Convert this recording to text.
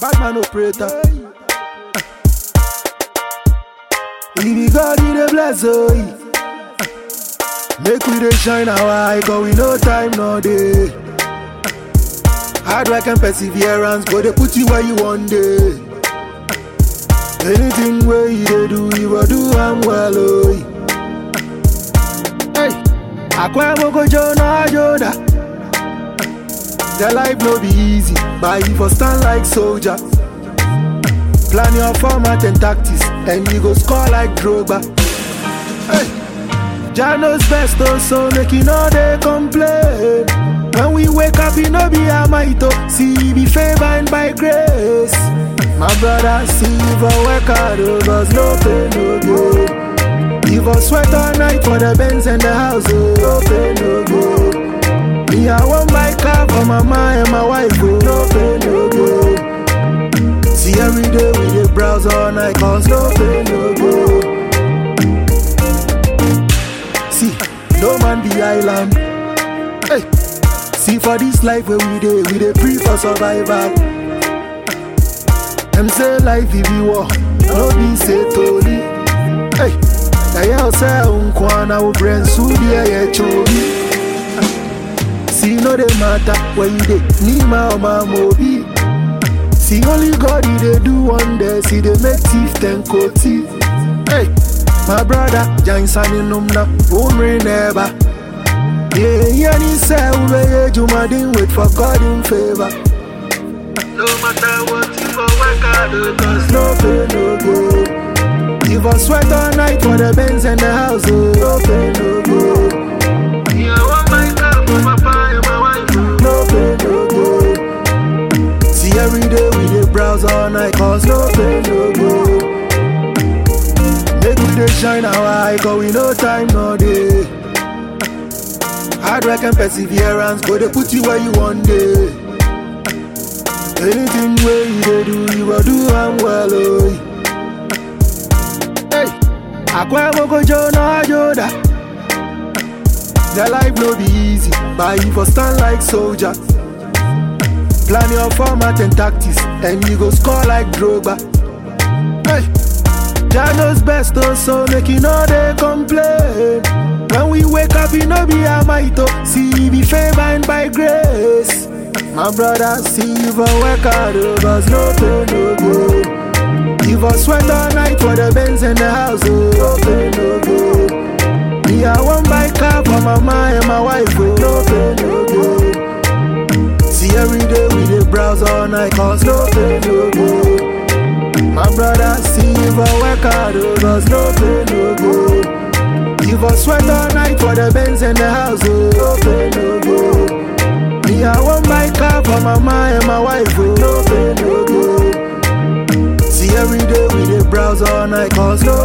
Bad man operator. If you God in the bless, oh, make we dey shine our eye, cause we no time, no day. Hard work and perseverance go dey put you where you want day. Anything where you dey do, you go do am well, oh. Hey, akwa moko jona joda. The life no be easy, but you for stand like soldier. Plan your format and tactics, and you go score like Drogba. Hey, Jah knows best, oh, so make you know they complain. When we wake up, you know be a might, oh, see you be favored by grace. My brother, see you for work hard, oh, cause no pain, no good. You for sweat all night for the Benz and the house, oh, no pain, no good. Me, I want my car for my and my wife, oh, no pain, no good. See every day we dey browse all night, cause no pain, no good. See, no man be island. Hey, see for this life where we dey, we dey pray for survival. Them say life if you war, no be say Tony. Hey, na yell say unkwana wo brain su dia ye chobi. See no dey matter where you dey, ni ma o ma mobi. See only God he dey do wonder, see dey make thief ten thief. Hey, my brother, Jansan in numna, umri never. Yeah, yeah, ni say ube ye jumadin wait for God in favor. No matter what you for work hard, oh, cause no pay no good. You for sweat all night for the Benz and the house, oh, no pay no good. Dey all night, cause no pay no good. Make we dey shine our eye, cause we no time, no day. Hard work and perseverance go dey put you where you want day. Anything where you dey do, you go do am well, oh. Hey, akwa moko jona joda. The life no be easy, but you for stand like soldier. Plan your format and tactics, and you go score like Drogba. Hey, knows best, oh, so make you know they complain. When we wake up, you know be a might, oh, see be favored by grace. My brother, see you for work hard, oh, cause no pain, no good. You for sweat all night for the Benz and the house, oh, no pain, no good. Me, I want my car for my mama and my wife, night, cause no pain, no good. My brother, see you for work hard, oh, cause no pain, no good. You for sweat all night for the Benz and the house, oh, no pain, no good. Me, I want my car for my mama and my wife, oh, no pain, no good. See every day we dey browse all night, cause no